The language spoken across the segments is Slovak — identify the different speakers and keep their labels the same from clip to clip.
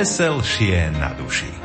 Speaker 1: Veselšie na duši.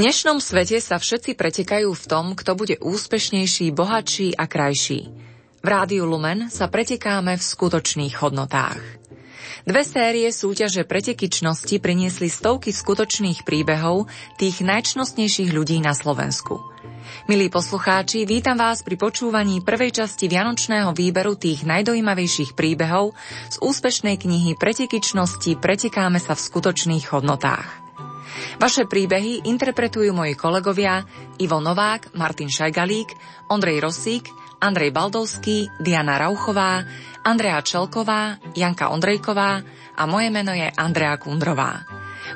Speaker 2: Dnešnom svete sa všetci pretekajú v tom, kto bude úspešnejší, bohatší a krajší. V Rádiu Lumen sa pretekáme v skutočných hodnotách. Dve série súťaže pretekyčnosti priniesli stovky skutočných príbehov tých najčnostnejších ľudí na Slovensku. Milí poslucháči, vítam vás pri počúvaní prvej časti Vianočného výberu tých najdojímavejších príbehov z úspešnej knihy Pretekyčnosti Pretekáme sa v skutočných hodnotách. Vaše príbehy interpretujú moji kolegovia Ivo Novák, Martin Šajgalík, Ondrej Rosík, Andrej Baldovský, Diana Rauchová, Andrea Čelková, Janka Ondrejková a moje meno je Andrea Kundrová.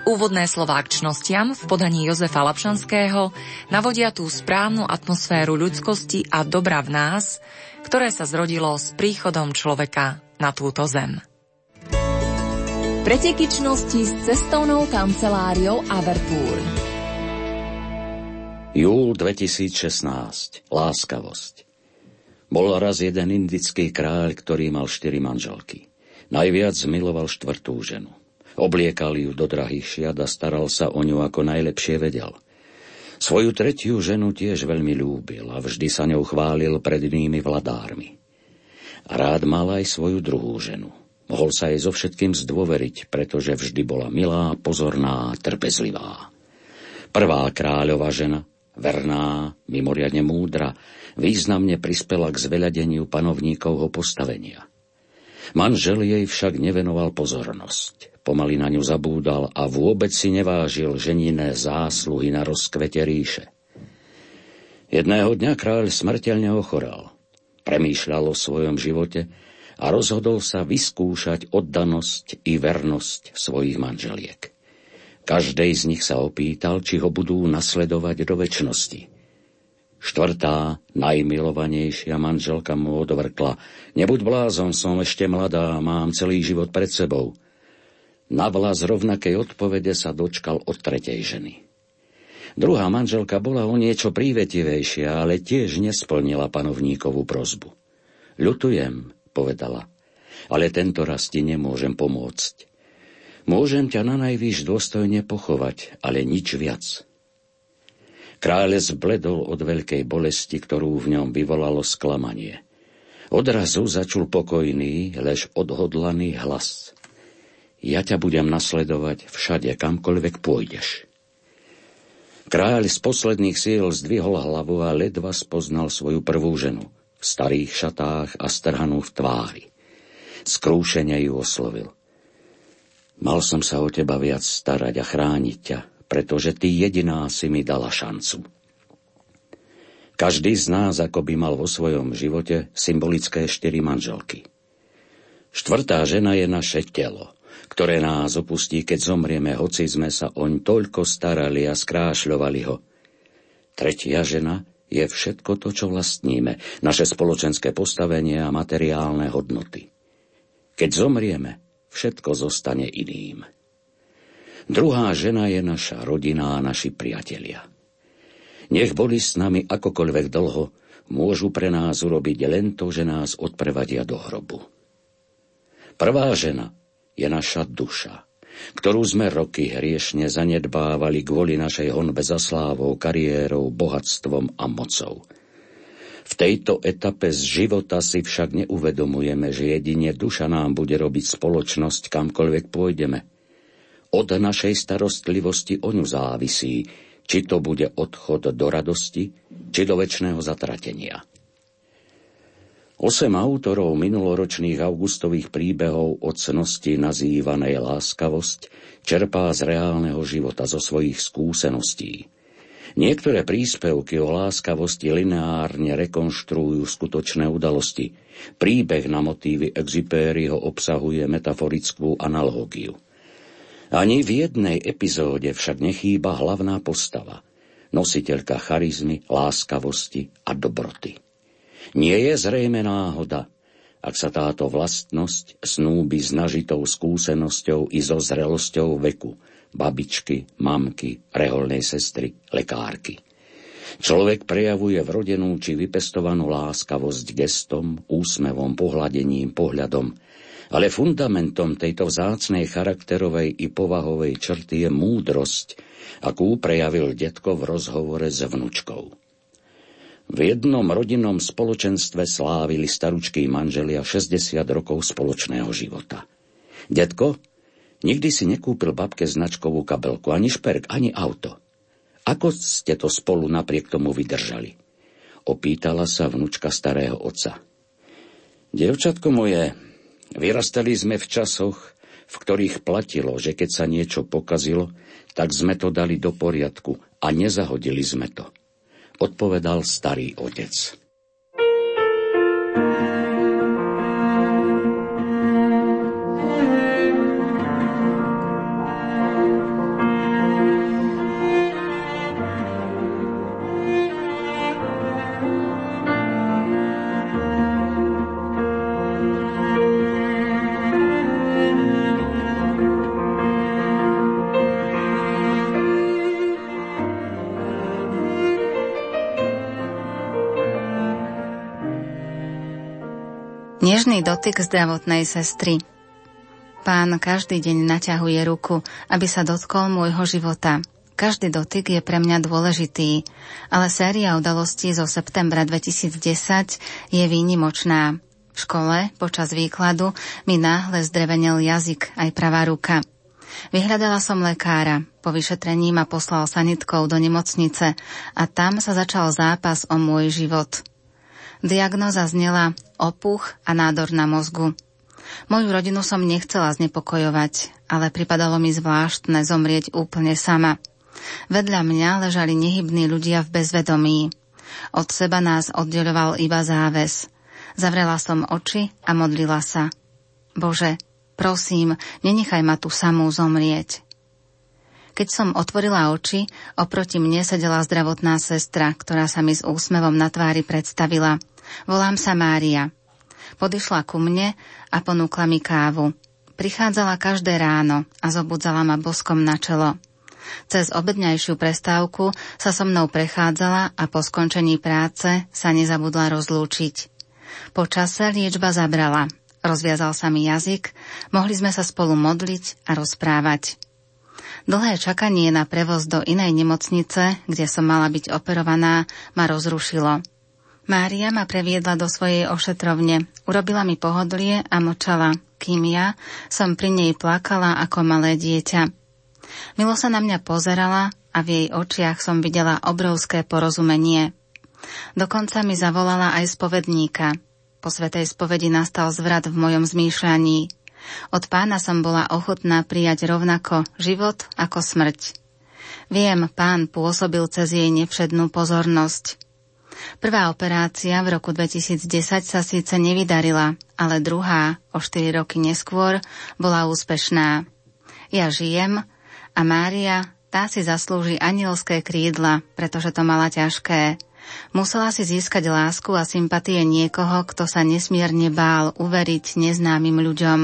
Speaker 2: Úvodné slová k čnostiam v podaní Jozefa Lapšanského navodia tú správnu atmosféru ľudskosti a dobra v nás, ktoré sa zrodilo s príchodom človeka na túto zem.
Speaker 3: Pretekyčnosti s cestovnou kanceláriou Averpúr.
Speaker 4: Júl 2016. Láskavosť. Bol raz jeden indický kráľ, ktorý mal štyri manželky. Najviac miloval štvrtú ženu. Obliekal ju do drahých šiat a staral sa o ňu ako najlepšie vedel. Svoju tretiu ženu tiež veľmi ľúbil a vždy sa ňou chválil pred inými vladármi. Rád mal aj svoju druhú ženu – Mohol sa jej so všetkým zdôveriť, pretože vždy bola milá, pozorná, trpezlivá. Prvá kráľová žena, verná, mimoriadne múdra, významne prispela k zveľadeniu panovníkovho postavenia. Manžel jej však nevenoval pozornosť. Pomaly na ňu zabúdal a vôbec si nevážil ženiné zásluhy na rozkvete ríše. Jedného dňa kráľ smrteľne ochorel. Premýšľal o svojom živote a rozhodol sa vyskúšať oddanosť i vernosť svojich manželiek. Každej z nich sa opýtal, či ho budú nasledovať do väčšnosti. Štvrtá, najmilovanejšia manželka mu odvrkla. Nebuď blázon, som ešte mladá, mám celý život pred sebou. Na vlas rovnakej odpovede sa dočkal od tretej ženy. Druhá manželka bola o niečo prívetivejšia, ale tiež nesplnila panovníkovú prozbu. Ľutujem, povedala. Ale tento raz ti nemôžem pomôcť. Môžem ťa na najvýš dôstojne pochovať, ale nič viac. Kráľ zbledol od veľkej bolesti, ktorú v ňom vyvolalo sklamanie. Odrazu začul pokojný, lež odhodlaný hlas. Ja ťa budem nasledovať všade, kamkoľvek pôjdeš. Kráľ z posledných síl zdvihol hlavu a ledva spoznal svoju prvú ženu – starých šatách a strhanú v tvári. Skrúšene ju oslovil. Mal som sa o teba viac starať a chrániť ťa, pretože ty jediná si mi dala šancu. Každý z nás ako by mal vo svojom živote symbolické štyri manželky. Štvrtá žena je naše telo, ktoré nás opustí, keď zomrieme, hoci sme sa oň toľko starali a skrášľovali ho. Tretia žena je všetko to, čo vlastníme, naše spoločenské postavenie a materiálne hodnoty. Keď zomrieme, všetko zostane iným. Druhá žena je naša rodina a naši priatelia. Nech boli s nami akokoľvek dlho, môžu pre nás urobiť len to, že nás odprevadia do hrobu. Prvá žena je naša duša, ktorú sme roky hriešne zanedbávali kvôli našej honbe za slávou, kariérou, bohatstvom a mocou. V tejto etape z života si však neuvedomujeme, že jedine duša nám bude robiť spoločnosť kamkoľvek pôjdeme. Od našej starostlivosti o ňu závisí, či to bude odchod do radosti, či do väčšného zatratenia. Osem autorov minuloročných augustových príbehov o cnosti nazývanej láskavosť čerpá z reálneho života zo svojich skúseností. Niektoré príspevky o láskavosti lineárne rekonštruujú skutočné udalosti. Príbeh na motívy Exipériho obsahuje metaforickú analógiu. Ani v jednej epizóde však nechýba hlavná postava, nositeľka charizmy, láskavosti a dobroty. Nie je zrejme náhoda, ak sa táto vlastnosť snúbi s nažitou skúsenosťou i so zrelosťou veku, babičky, mamky, reholnej sestry, lekárky. Človek prejavuje vrodenú či vypestovanú láskavosť gestom, úsmevom, pohľadením, pohľadom, ale fundamentom tejto vzácnej charakterovej i povahovej črty je múdrosť, akú prejavil detko v rozhovore s vnučkou. V jednom rodinnom spoločenstve slávili staručkí manželia 60 rokov spoločného života. Detko Nikdy si nekúpil babke značkovú kabelku, ani šperk, ani auto. Ako ste to spolu napriek tomu vydržali? Opýtala sa vnúčka starého otca. Devčatko moje, vyrastali sme v časoch, v ktorých platilo, že keď sa niečo pokazilo, tak sme to dali do poriadku a nezahodili sme to. Odpovedal starý otec.
Speaker 1: Nežný dotyk zdravotnej sestry. Pán každý deň naťahuje ruku, aby sa dotkol môjho života. Každý dotyk je pre mňa dôležitý, ale séria udalostí zo septembra 2010 je výnimočná. V škole počas výkladu mi náhle zdrevenel jazyk aj pravá ruka. Vyhľadala som lekára, po vyšetrení ma poslal sanitkou do nemocnice a tam sa začal zápas o môj život – Diagnoza znela opuch a nádor na mozgu. Moju rodinu som nechcela znepokojovať, ale pripadalo mi zvláštne zomrieť úplne sama. Vedľa mňa ležali nehybní ľudia v bezvedomí. Od seba nás oddeľoval iba záves. Zavrela som oči a modlila sa. Bože, prosím, nenechaj ma tu samú zomrieť. Keď som otvorila oči, oproti mne sedela zdravotná sestra, ktorá sa mi s úsmevom na tvári predstavila – Volám sa Mária. Podišla ku mne a ponúkla mi kávu. Prichádzala každé ráno a zobudzala ma boskom na čelo. Cez obedňajšiu prestávku sa so mnou prechádzala a po skončení práce sa nezabudla rozlúčiť. Po čase liečba zabrala. Rozviazal sa mi jazyk, mohli sme sa spolu modliť a rozprávať. Dlhé čakanie na prevoz do inej nemocnice, kde som mala byť operovaná, ma rozrušilo. Mária ma previedla do svojej ošetrovne, urobila mi pohodlie a močala, kým ja som pri nej plakala ako malé dieťa. Milo sa na mňa pozerala a v jej očiach som videla obrovské porozumenie. Dokonca mi zavolala aj spovedníka. Po svetej spovedi nastal zvrat v mojom zmýšľaní. Od pána som bola ochotná prijať rovnako život ako smrť. Viem, pán pôsobil cez jej nevšednú pozornosť. Prvá operácia v roku 2010 sa síce nevydarila, ale druhá, o 4 roky neskôr, bola úspešná. Ja žijem a Mária, tá si zaslúži anielské krídla, pretože to mala ťažké. Musela si získať lásku a sympatie niekoho, kto sa nesmierne bál uveriť neznámym ľuďom.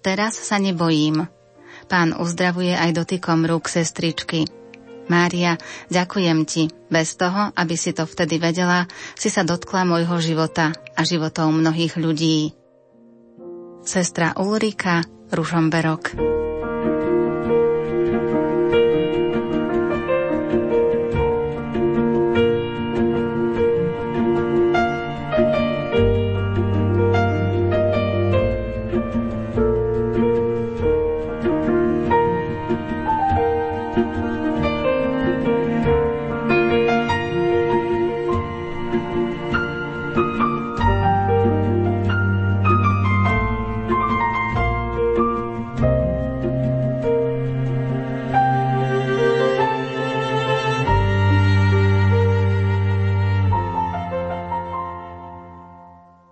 Speaker 1: Teraz sa nebojím. Pán uzdravuje aj dotykom rúk sestričky – Mária, ďakujem ti. Bez toho, aby si to vtedy vedela, si sa dotkla môjho života a životov mnohých ľudí. Sestra Ulrika Ružomberok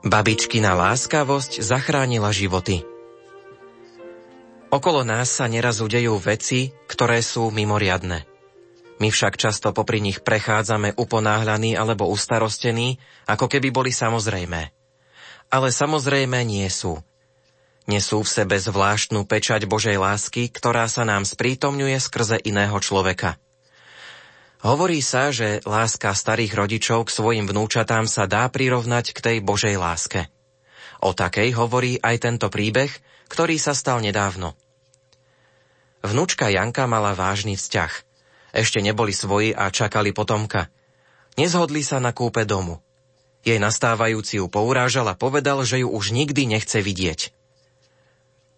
Speaker 5: Babičkina láskavosť zachránila životy. Okolo nás sa neraz udejú veci, ktoré sú mimoriadne. My však často popri nich prechádzame uponáhľaní alebo ustarostení, ako keby boli samozrejmé. Ale samozrejme nie sú. Nesú v sebe zvláštnu pečať Božej lásky, ktorá sa nám sprítomňuje skrze iného človeka. Hovorí sa, že láska starých rodičov k svojim vnúčatám sa dá prirovnať k tej Božej láske. O takej hovorí aj tento príbeh, ktorý sa stal nedávno. Vnúčka Janka mala vážny vzťah. Ešte neboli svoji a čakali potomka. Nezhodli sa na kúpe domu. Jej nastávajúci ju pourážal a povedal, že ju už nikdy nechce vidieť.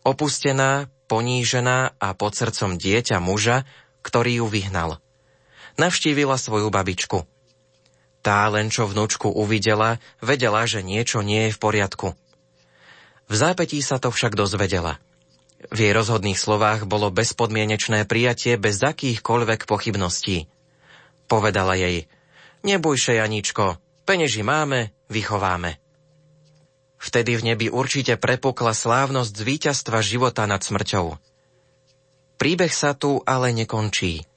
Speaker 5: Opustená, ponížená a pod srdcom dieťa muža, ktorý ju vyhnal – navštívila svoju babičku. Tá len čo vnúčku uvidela, vedela, že niečo nie je v poriadku. V zápetí sa to však dozvedela. V jej rozhodných slovách bolo bezpodmienečné prijatie bez akýchkoľvek pochybností. Povedala jej, neboj sa, Janičko, peneži máme, vychováme. Vtedy v nebi určite prepukla slávnosť z víťazstva života nad smrťou. Príbeh sa tu ale nekončí.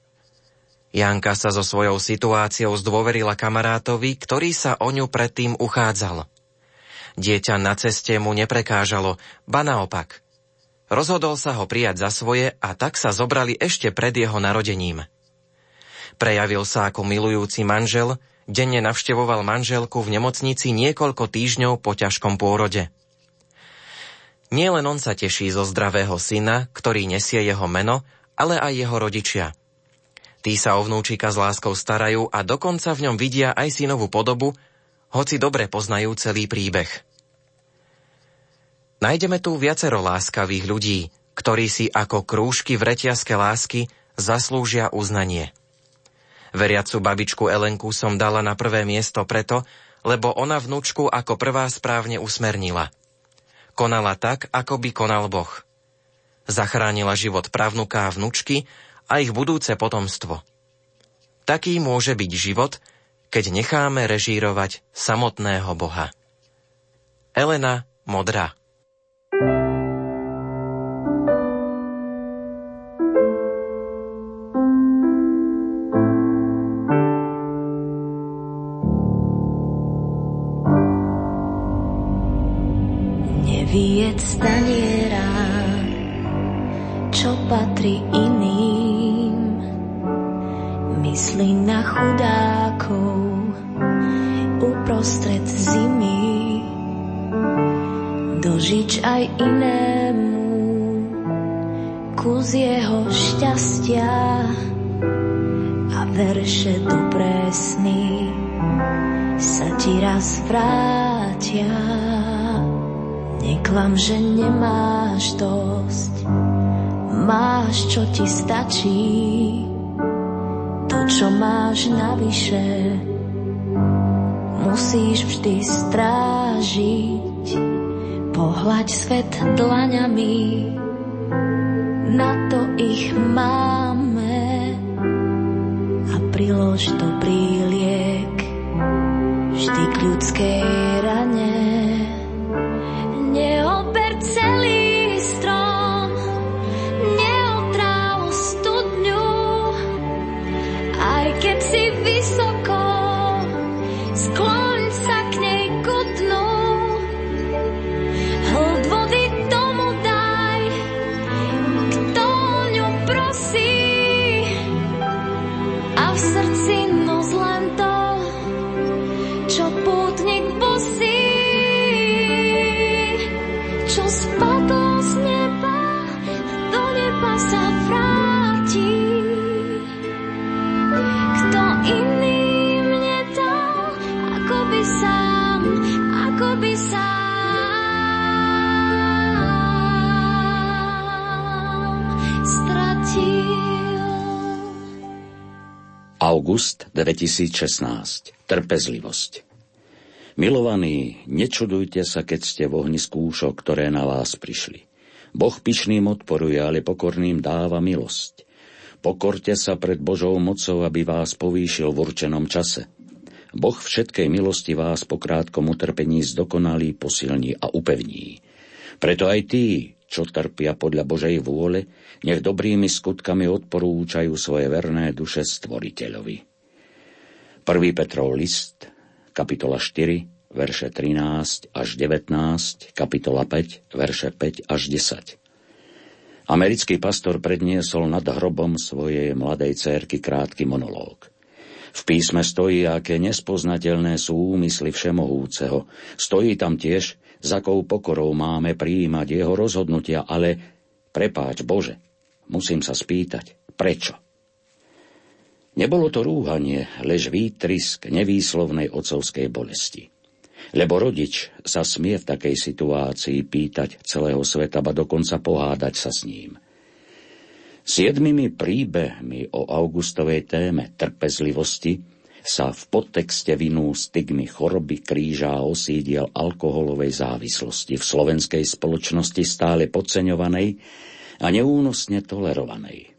Speaker 5: Janka sa so svojou situáciou zdôverila kamarátovi, ktorý sa o ňu predtým uchádzal. Dieťa na ceste mu neprekážalo, ba naopak. Rozhodol sa ho prijať za svoje a tak sa zobrali ešte pred jeho narodením. Prejavil sa ako milujúci manžel, denne navštevoval manželku v nemocnici niekoľko týždňov po ťažkom pôrode. Nielen on sa teší zo zdravého syna, ktorý nesie jeho meno, ale aj jeho rodičia – Tí sa o vnúčika s láskou starajú a dokonca v ňom vidia aj synovú podobu, hoci dobre poznajú celý príbeh. Nájdeme tu viacero láskavých ľudí, ktorí si ako krúžky v reťazke lásky zaslúžia uznanie. Veriacu babičku Elenku som dala na prvé miesto preto, lebo ona vnúčku ako prvá správne usmernila. Konala tak, ako by konal Boh. Zachránila život pravnuka a vnúčky a ich budúce potomstvo. Taký môže byť život, keď necháme režírovať samotného Boha. Elena Modra
Speaker 6: 疼的。
Speaker 4: August 2016. Trpezlivosť. Milovaní, nečudujte sa, keď ste v ohni skúšok, ktoré na vás prišli. Boh pyšným odporuje, ale pokorným dáva milosť. Pokorte sa pred Božou mocou, aby vás povýšil v určenom čase. Boh všetkej milosti vás po krátkom utrpení zdokonalí, posilní a upevní. Preto aj tí, čo trpia podľa Božej vôle, nech dobrými skutkami odporúčajú svoje verné duše stvoriteľovi. 1. Petrov list, kapitola 4, verše 13 až 19, kapitola 5, verše 5 až 10. Americký pastor predniesol nad hrobom svojej mladej cérky krátky monológ. V písme stojí, aké nespoznateľné sú úmysly Všemohúceho. Stojí tam tiež, za akou pokorou máme prijímať jeho rozhodnutia, ale prepáč Bože, musím sa spýtať, prečo? Nebolo to rúhanie, lež výtrisk nevýslovnej ocovskej bolesti. Lebo rodič sa smie v takej situácii pýtať celého sveta, ba dokonca pohádať sa s ním. Siedmimi príbehmi o augustovej téme trpezlivosti sa v podtexte vinú stigmy choroby kríža a osídiel alkoholovej závislosti v slovenskej spoločnosti stále podceňovanej a neúnosne tolerovanej.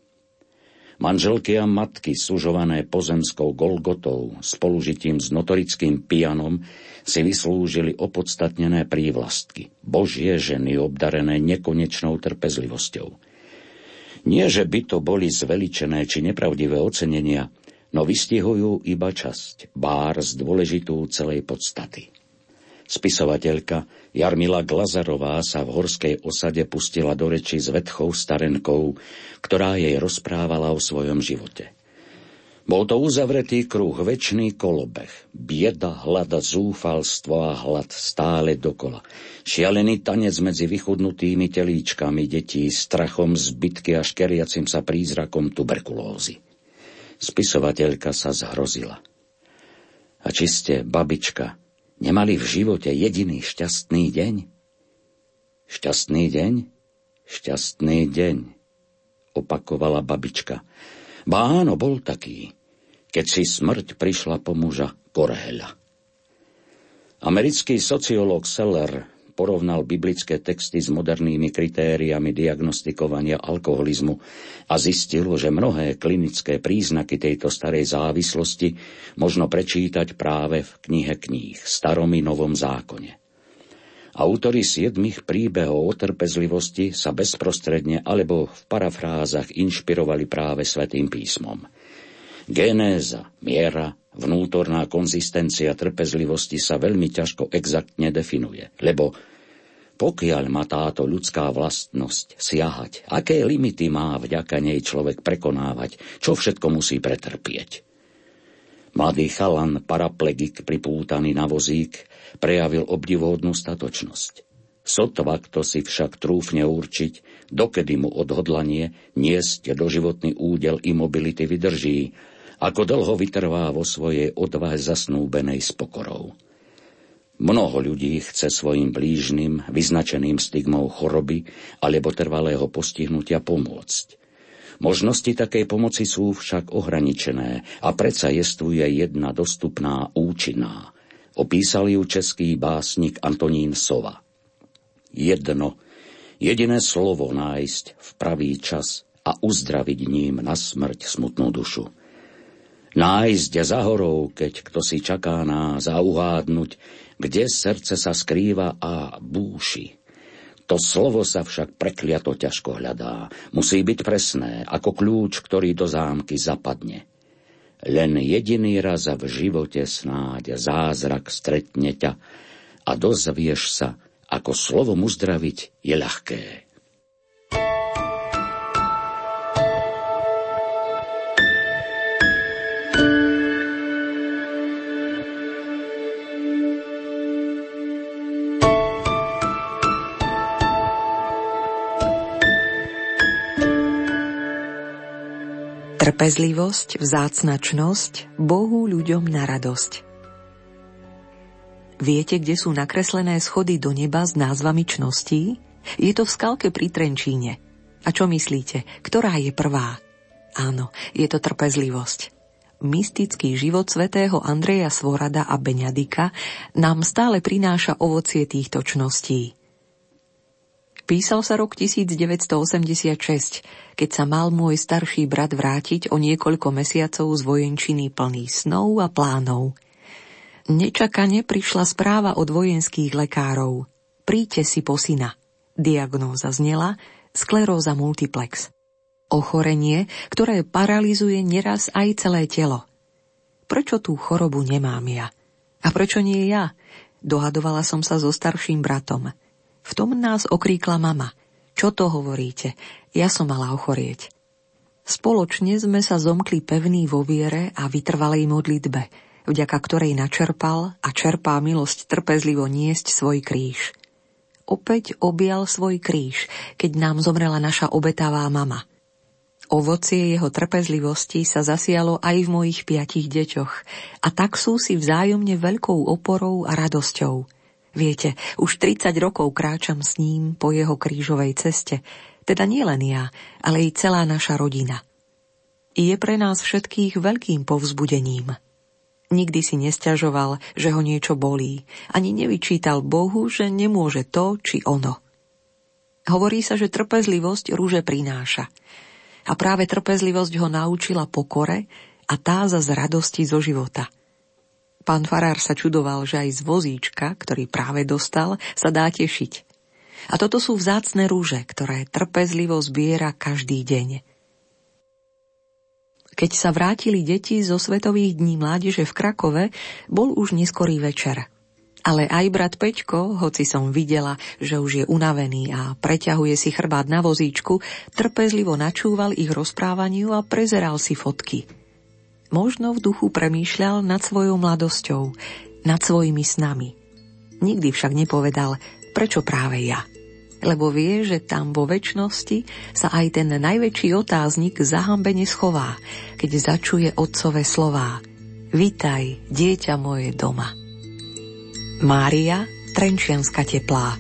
Speaker 4: Manželky a matky sužované pozemskou Golgotou spolužitím s notorickým pianom si vyslúžili opodstatnené prívlastky. Božie ženy obdarené nekonečnou trpezlivosťou – nie, že by to boli zveličené či nepravdivé ocenenia, no vystihujú iba časť, bár z dôležitú celej podstaty. Spisovateľka Jarmila Glazarová sa v horskej osade pustila do reči s vedchou starenkou, ktorá jej rozprávala o svojom živote. Bol to uzavretý kruh, väčší kolobeh. Bieda, hlad, zúfalstvo a hlad stále dokola. Šialený tanec medzi vychudnutými telíčkami detí, strachom zbytky a škeriacim sa prízrakom tuberkulózy. Spisovateľka sa zhrozila. A či ste, babička, nemali v živote jediný šťastný deň? Šťastný deň? Šťastný deň, opakovala babička. Ba áno, bol taký, keď si smrť prišla po muža Korheľa. Americký sociológ Seller porovnal biblické texty s modernými kritériami diagnostikovania alkoholizmu a zistil, že mnohé klinické príznaky tejto starej závislosti možno prečítať práve v knihe kníh, starom i novom zákone. Autori siedmých príbehov o trpezlivosti sa bezprostredne alebo v parafrázach inšpirovali práve Svetým písmom. Genéza, miera, vnútorná konzistencia trpezlivosti sa veľmi ťažko exaktne definuje, lebo pokiaľ má táto ľudská vlastnosť siahať, aké limity má vďaka nej človek prekonávať, čo všetko musí pretrpieť. Mladý chalan, paraplegik pripútaný na vozík, prejavil obdivodnú statočnosť. Sotva kto si však trúfne určiť, dokedy mu odhodlanie niesť doživotný údel imobility vydrží, ako dlho vytrvá vo svojej odvahe zasnúbenej s pokorou. Mnoho ľudí chce svojim blížnym, vyznačeným stigmou choroby alebo trvalého postihnutia pomôcť. Možnosti takej pomoci sú však ohraničené a predsa jestuje jedna dostupná účinná. Opísal ju český básnik Antonín Sova. Jedno, jediné slovo nájsť v pravý čas a uzdraviť ním na smrť smutnú dušu. Nájsť za horou, keď kto si čaká na zauhádnuť, kde srdce sa skrýva a búši to slovo sa však prekliato ťažko hľadá. Musí byť presné, ako kľúč, ktorý do zámky zapadne. Len jediný raz v živote snáď zázrak stretne ťa a dozvieš sa, ako slovom uzdraviť je ľahké.
Speaker 7: Trpezlivosť, vzácnačnosť, Bohu ľuďom na radosť. Viete, kde sú nakreslené schody do neba s názvami čností? Je to v skalke pri Trenčíne. A čo myslíte, ktorá je prvá? Áno, je to trpezlivosť. Mystický život svätého Andreja Svorada a Beňadika nám stále prináša ovocie týchto čností. Písal sa rok 1986, keď sa mal môj starší brat vrátiť o niekoľko mesiacov z vojenčiny plný snov a plánov. Nečakane prišla správa od vojenských lekárov. Príďte si po syna. Diagnóza znela skleróza multiplex. Ochorenie, ktoré paralizuje neraz aj celé telo. Prečo tú chorobu nemám ja? A prečo nie ja? Dohadovala som sa so starším bratom. V tom nás okríkla mama. Čo to hovoríte? Ja som mala ochorieť. Spoločne sme sa zomkli pevný vo viere a vytrvalej modlitbe – vďaka ktorej načerpal a čerpá milosť trpezlivo niesť svoj kríž. Opäť objal svoj kríž, keď nám zomrela naša obetavá mama. Ovocie jeho trpezlivosti sa zasialo aj v mojich piatich deťoch a tak sú si vzájomne veľkou oporou a radosťou. Viete, už 30 rokov kráčam s ním po jeho krížovej ceste, teda nielen ja, ale i celá naša rodina. Je pre nás všetkých veľkým povzbudením – Nikdy si nestiažoval, že ho niečo bolí, ani nevyčítal Bohu, že nemôže to či ono. Hovorí sa, že trpezlivosť rúže prináša. A práve trpezlivosť ho naučila pokore a tá za z radosti zo života. Pán Farár sa čudoval, že aj z vozíčka, ktorý práve dostal, sa dá tešiť. A toto sú vzácne rúže, ktoré trpezlivo zbiera každý deň. Keď sa vrátili deti zo Svetových dní mládeže v Krakove, bol už neskorý večer. Ale aj brat Peťko, hoci som videla, že už je unavený a preťahuje si chrbát na vozíčku, trpezlivo načúval ich rozprávaniu a prezeral si fotky. Možno v duchu premýšľal nad svojou mladosťou, nad svojimi snami. Nikdy však nepovedal, prečo práve ja lebo vie, že tam vo väčšnosti sa aj ten najväčší otáznik zahambene schová, keď začuje otcové slová. Vitaj, dieťa moje doma. Mária, Trenčianska teplá.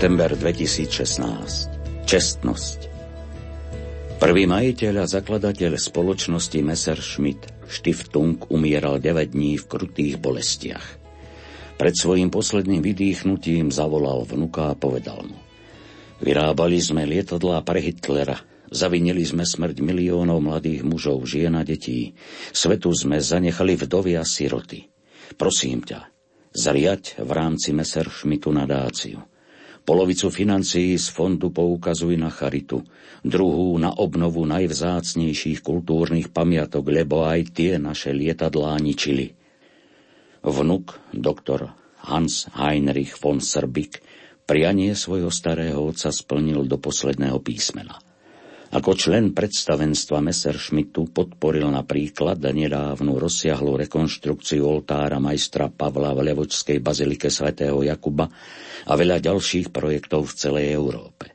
Speaker 4: September 2016. Čestnosť. Prvý majiteľ a zakladateľ spoločnosti Messerschmitt Stiftung umieral 9 dní v krutých bolestiach. Pred svojim posledným vydýchnutím zavolal vnuka a povedal mu Vyrábali sme lietadlá pre Hitlera, zavinili sme smrť miliónov mladých mužov, žien a detí. Svetu sme zanechali vdovy a siroty. Prosím ťa, zriať v rámci Messerschmittu nadáciu. Polovicu financií z fondu poukazuj na charitu, druhú na obnovu najvzácnejších kultúrnych pamiatok, lebo aj tie naše lietadlá ničili. Vnuk, doktor Hans Heinrich von Srbik, prianie svojho starého otca splnil do posledného písmena – ako člen predstavenstva Messerschmittu podporil napríklad nedávnu rozsiahlu rekonštrukciu oltára majstra Pavla v Levočskej bazilike svätého Jakuba a veľa ďalších projektov v celej Európe.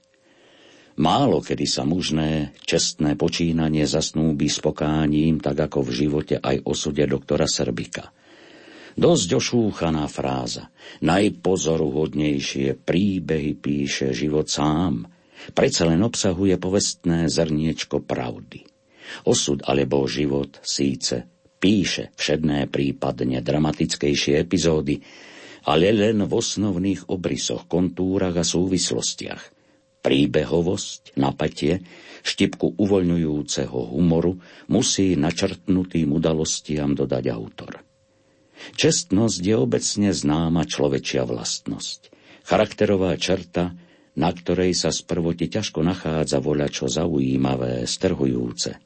Speaker 4: Málo kedy sa mužné, čestné počínanie zasnúbi s pokáním, tak ako v živote aj osude doktora Srbika. Dosť ošúchaná fráza. Najpozoruhodnejšie príbehy píše život sám – predsa len obsahuje povestné zrniečko pravdy. Osud alebo život síce píše všedné prípadne dramatickejšie epizódy, ale len v osnovných obrysoch, kontúrach a súvislostiach. Príbehovosť, napätie, štipku uvoľňujúceho humoru musí načrtnutým udalostiam dodať autor. Čestnosť je obecne známa človečia vlastnosť. Charakterová črta, na ktorej sa sprvoti ťažko nachádza voľa čo zaujímavé, strhujúce.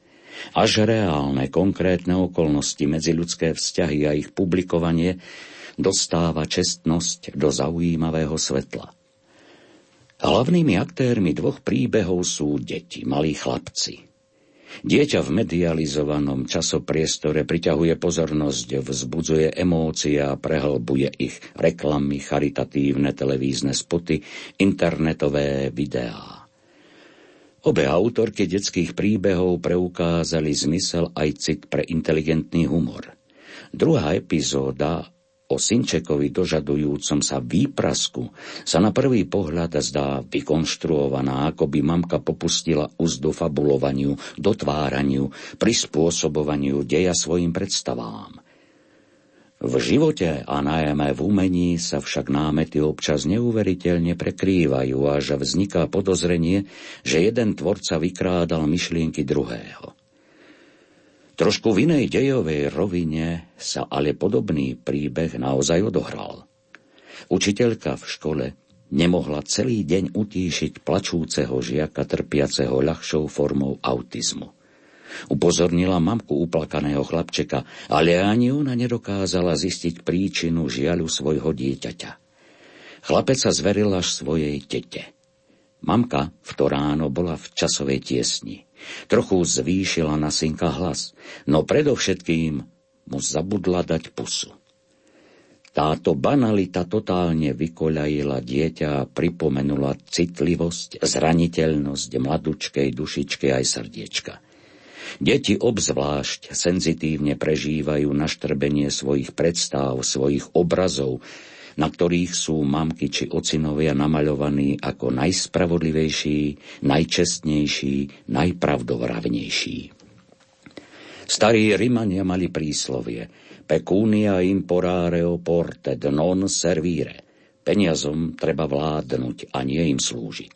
Speaker 4: Až reálne, konkrétne okolnosti, medziľudské vzťahy a ich publikovanie dostáva čestnosť do zaujímavého svetla. Hlavnými aktérmi dvoch príbehov sú deti, malí chlapci. Dieťa v medializovanom časopriestore priťahuje pozornosť, vzbudzuje emócie a prehlbuje ich reklamy, charitatívne televízne spoty, internetové videá. Obe autorky detských príbehov preukázali zmysel aj cit pre inteligentný humor. Druhá epizóda o Synčekovi dožadujúcom sa výprasku sa na prvý pohľad zdá vykonštruovaná, ako by mamka popustila úzdu fabulovaniu, dotváraniu, prispôsobovaniu deja svojim predstavám. V živote a najmä v umení sa však námety občas neuveriteľne prekrývajú a že vzniká podozrenie, že jeden tvorca vykrádal myšlienky druhého. Trošku v inej dejovej rovine sa ale podobný príbeh naozaj odohral. Učiteľka v škole nemohla celý deň utíšiť plačúceho žiaka trpiaceho ľahšou formou autizmu. Upozornila mamku uplakaného chlapčeka, ale ani ona nedokázala zistiť príčinu žiaľu svojho dieťaťa. Chlapec sa zveril až svojej tete. Mamka v to ráno bola v časovej tiesni. Trochu zvýšila na synka hlas, no predovšetkým mu zabudla dať pusu. Táto banalita totálne vykoľajila dieťa a pripomenula citlivosť, zraniteľnosť mladučkej dušičky aj srdiečka. Deti obzvlášť senzitívne prežívajú naštrbenie svojich predstav, svojich obrazov, na ktorých sú mamky či ocinovia namaľovaní ako najspravodlivejší, najčestnejší, najpravdovravnejší. Starí Rimania mali príslovie pecunia imporare oportet non servire. Peniazom treba vládnuť a nie im slúžiť.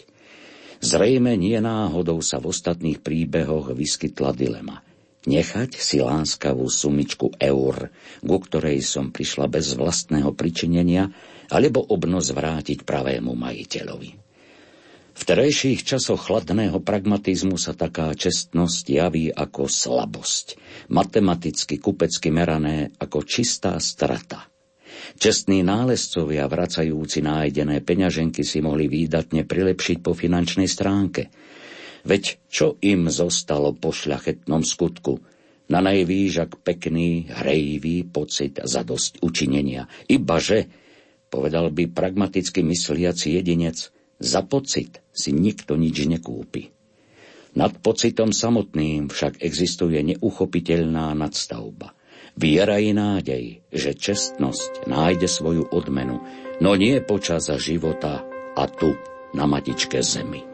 Speaker 4: Zrejme nie náhodou sa v ostatných príbehoch vyskytla dilema – nechať si láskavú sumičku eur, ku ktorej som prišla bez vlastného pričinenia, alebo obnos vrátiť pravému majiteľovi. V terejších časoch chladného pragmatizmu sa taká čestnosť javí ako slabosť, matematicky kupecky merané ako čistá strata. Čestní nálezcovia vracajúci nájdené peňaženky si mohli výdatne prilepšiť po finančnej stránke – Veď čo im zostalo po šľachetnom skutku? Na najvýžak pekný, hrejivý pocit za dosť učinenia. Ibaže, povedal by pragmaticky mysliaci jedinec, za pocit si nikto nič nekúpi. Nad pocitom samotným však existuje neuchopiteľná nadstavba. Viera i nádej, že čestnosť nájde svoju odmenu, no nie počas života a tu, na matičke zemi.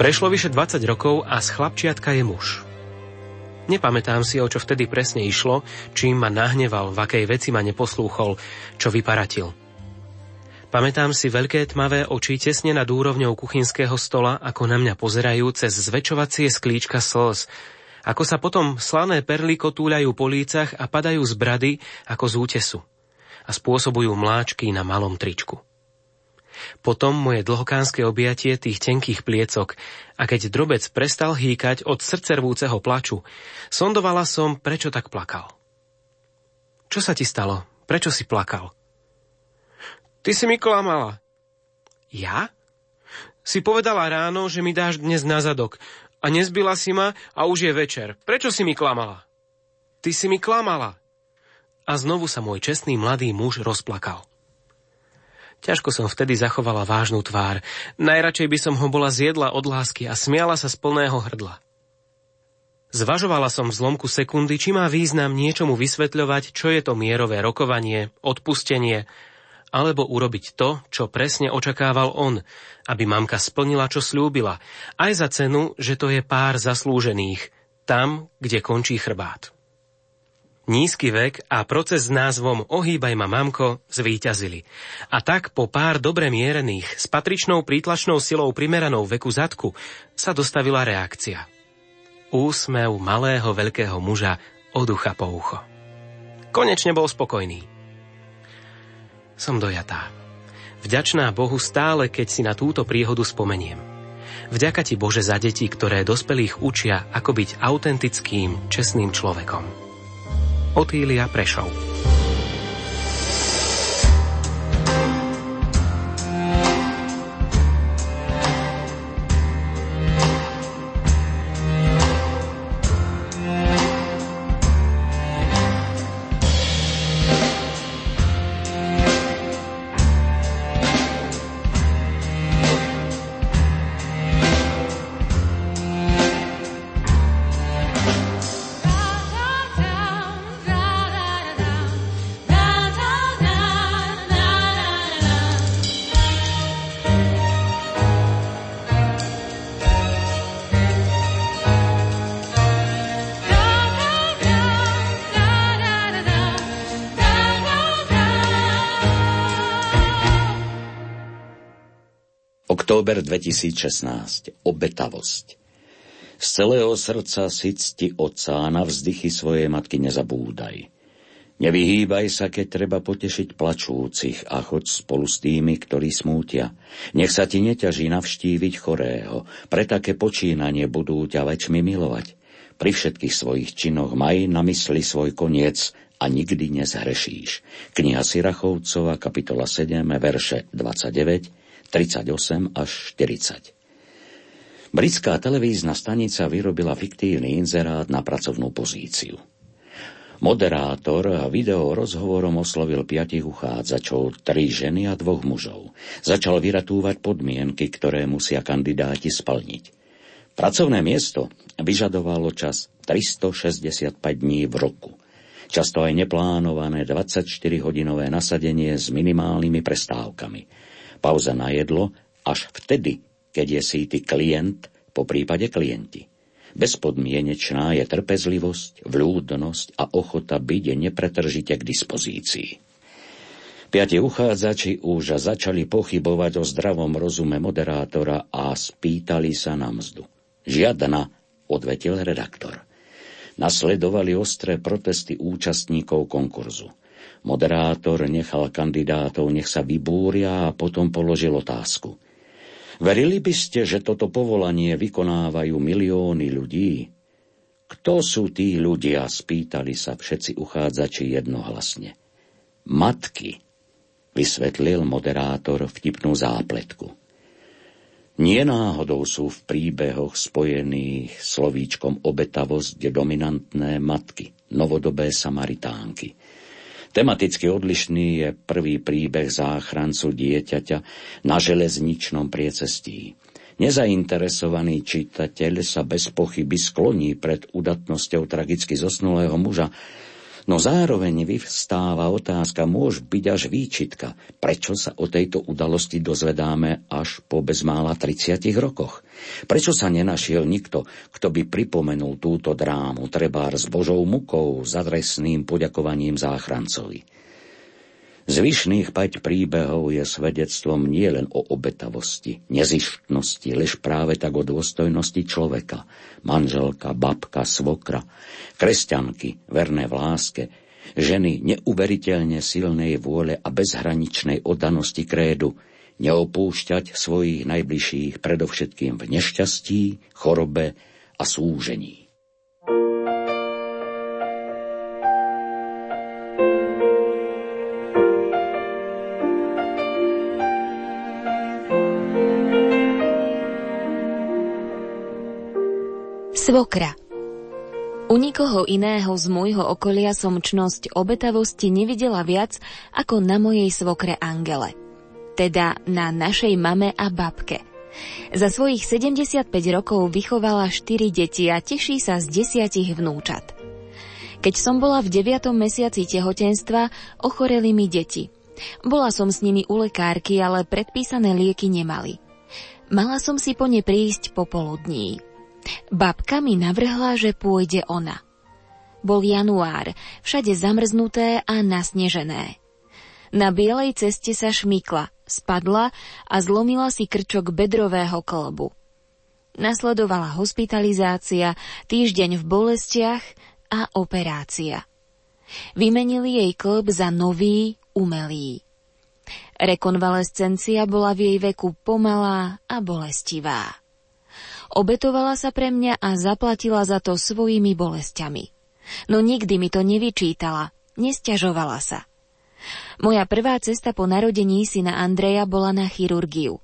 Speaker 8: Prešlo vyše 20 rokov a z chlapčiatka je muž. Nepamätám si, o čo vtedy presne išlo, čím ma nahneval, v akej veci ma neposlúchol, čo vyparatil. Pamätám si veľké tmavé oči tesne nad úrovňou kuchynského stola, ako na mňa pozerajú cez zväčšovacie sklíčka slz, ako sa potom slané perly kotúľajú po lícach a padajú z brady ako z útesu a spôsobujú mláčky na malom tričku. Potom moje dlhokánske objatie tých tenkých pliecok a keď drobec prestal hýkať od srdcervúceho plaču, sondovala som, prečo tak plakal. Čo sa ti stalo? Prečo si plakal? Ty si mi klamala. Ja? Si povedala ráno, že mi dáš dnes na zadok a nezbila si ma a už je večer. Prečo si mi klamala? Ty si mi klamala. A znovu sa môj čestný mladý muž rozplakal. Ťažko som vtedy zachovala vážnu tvár. Najradšej by som ho bola zjedla od lásky a smiala sa z plného hrdla. Zvažovala som v zlomku sekundy, či má význam niečomu vysvetľovať, čo je to mierové rokovanie, odpustenie, alebo urobiť to, čo presne očakával on, aby mamka splnila, čo slúbila, aj za cenu, že to je pár zaslúžených, tam, kde končí chrbát. Nízky vek a proces s názvom Ohýbaj ma mamko zvíťazili. A tak po pár dobre mierených, s patričnou prítlačnou silou primeranou veku zadku, sa dostavila reakcia. Úsmev malého veľkého muža od ucha po ucho. Konečne bol spokojný. Som dojatá. Vďačná Bohu stále, keď si na túto príhodu spomeniem. Vďaka ti Bože za deti, ktoré dospelých učia, ako byť autentickým, čestným človekom. Otília Prešov
Speaker 4: Október 2016. Obetavosť. Z celého srdca si cti otca a na vzdychy svojej matky nezabúdaj. Nevyhýbaj sa, keď treba potešiť plačúcich a choď spolu s tými, ktorí smútia. Nech sa ti neťaží navštíviť chorého, pre také počínanie budú ťa väčšmi milovať. Pri všetkých svojich činoch maj na mysli svoj koniec a nikdy nezhrešíš. Kniha Sirachovcova, kapitola 7, verše 29, 38 až 40. Britská televízna stanica vyrobila fiktívny inzerát na pracovnú pozíciu. Moderátor video rozhovorom oslovil piatich uchádzačov, tri ženy a dvoch mužov. Začal vyratúvať podmienky, ktoré musia kandidáti splniť. Pracovné miesto vyžadovalo čas 365 dní v roku. Často aj neplánované 24-hodinové nasadenie s minimálnymi prestávkami – Pauza na jedlo až vtedy, keď je síty klient, po prípade klienti. Bezpodmienečná je trpezlivosť, vľúdnosť a ochota byť nepretržite k dispozícii. Piati uchádzači už začali pochybovať o zdravom rozume moderátora a spýtali sa na mzdu. Žiadna, odvetil redaktor. Nasledovali ostré protesty účastníkov konkurzu. Moderátor nechal kandidátov, nech sa vybúria a potom položil otázku. Verili by ste, že toto povolanie vykonávajú milióny ľudí? Kto sú tí ľudia? Spýtali sa všetci uchádzači jednohlasne. Matky, vysvetlil moderátor vtipnú zápletku. Nie náhodou sú v príbehoch spojených slovíčkom obetavosť dominantné matky, novodobé samaritánky – Tematicky odlišný je prvý príbeh záchrancu dieťaťa na železničnom priecestí. Nezainteresovaný čitateľ sa bez pochyby skloní pred udatnosťou tragicky zosnulého muža, No zároveň vyvstáva otázka, môž byť až výčitka, prečo sa o tejto udalosti dozvedáme až po bezmála 30 rokoch. Prečo sa nenašiel nikto, kto by pripomenul túto drámu, trebár s Božou mukou, s adresným poďakovaním záchrancovi. Zvyšných pať príbehov je svedectvom nielen o obetavosti, nezištnosti, lež práve tak o dôstojnosti človeka, manželka, babka, svokra, kresťanky, verné v láske, ženy neuveriteľne silnej vôle a bezhraničnej oddanosti krédu, neopúšťať svojich najbližších predovšetkým v nešťastí, chorobe a súžení.
Speaker 9: Svokra U nikoho iného z môjho okolia som čnosť obetavosti nevidela viac ako na mojej svokre Angele. Teda na našej mame a babke. Za svojich 75 rokov vychovala 4 deti a teší sa z desiatich vnúčat. Keď som bola v 9. mesiaci tehotenstva, ochoreli mi deti – Bola som s nimi u lekárky, ale predpísané lieky nemali. Mala som si po ne prísť popoludní. Babka mi navrhla, že pôjde ona. Bol január, všade zamrznuté a nasnežené. Na bielej ceste sa šmykla, spadla a zlomila si krčok bedrového kolbu. Nasledovala hospitalizácia, týždeň v bolestiach a operácia. Vymenili jej klb za nový, umelý. Rekonvalescencia bola v jej veku pomalá a bolestivá. Obetovala sa pre mňa a zaplatila za to svojimi bolestiami. No nikdy mi to nevyčítala, nesťažovala sa. Moja prvá cesta po narodení syna Andreja bola na chirurgiu.